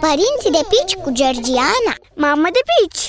Părinții de pici cu Georgiana Mamă de pici!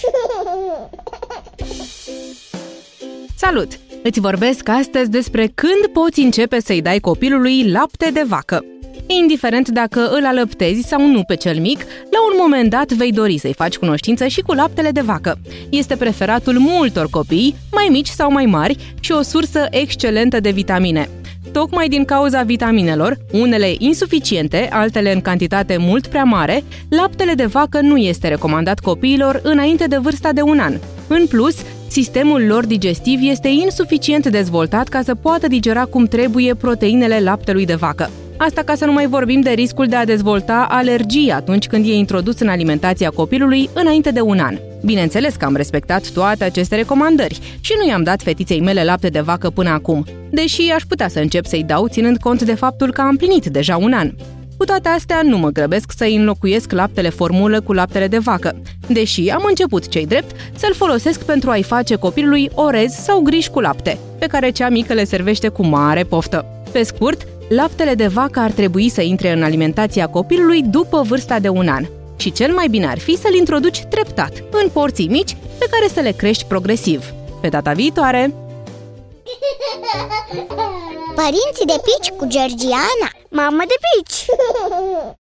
Salut! Îți vorbesc astăzi despre când poți începe să-i dai copilului lapte de vacă. Indiferent dacă îl alăptezi sau nu pe cel mic, la un moment dat vei dori să-i faci cunoștință și cu laptele de vacă. Este preferatul multor copii, mai mici sau mai mari, și o sursă excelentă de vitamine. Tocmai din cauza vitaminelor, unele insuficiente, altele în cantitate mult prea mare, laptele de vacă nu este recomandat copiilor înainte de vârsta de un an. În plus, sistemul lor digestiv este insuficient dezvoltat ca să poată digera cum trebuie proteinele laptelui de vacă. Asta ca să nu mai vorbim de riscul de a dezvolta alergii atunci când e introdus în alimentația copilului înainte de un an. Bineînțeles că am respectat toate aceste recomandări și nu i-am dat fetiței mele lapte de vacă până acum, deși aș putea să încep să-i dau ținând cont de faptul că am plinit deja un an. Cu toate astea, nu mă grăbesc să-i înlocuiesc laptele formulă cu laptele de vacă, deși am început cei drept să-l folosesc pentru a-i face copilului orez sau griș cu lapte, pe care cea mică le servește cu mare poftă. Pe scurt, laptele de vacă ar trebui să intre în alimentația copilului după vârsta de un an. Și cel mai bine ar fi să-l introduci treptat, în porții mici, pe care să le crești progresiv. Pe data viitoare! Părinții de pici cu Georgiana Mamă de pici!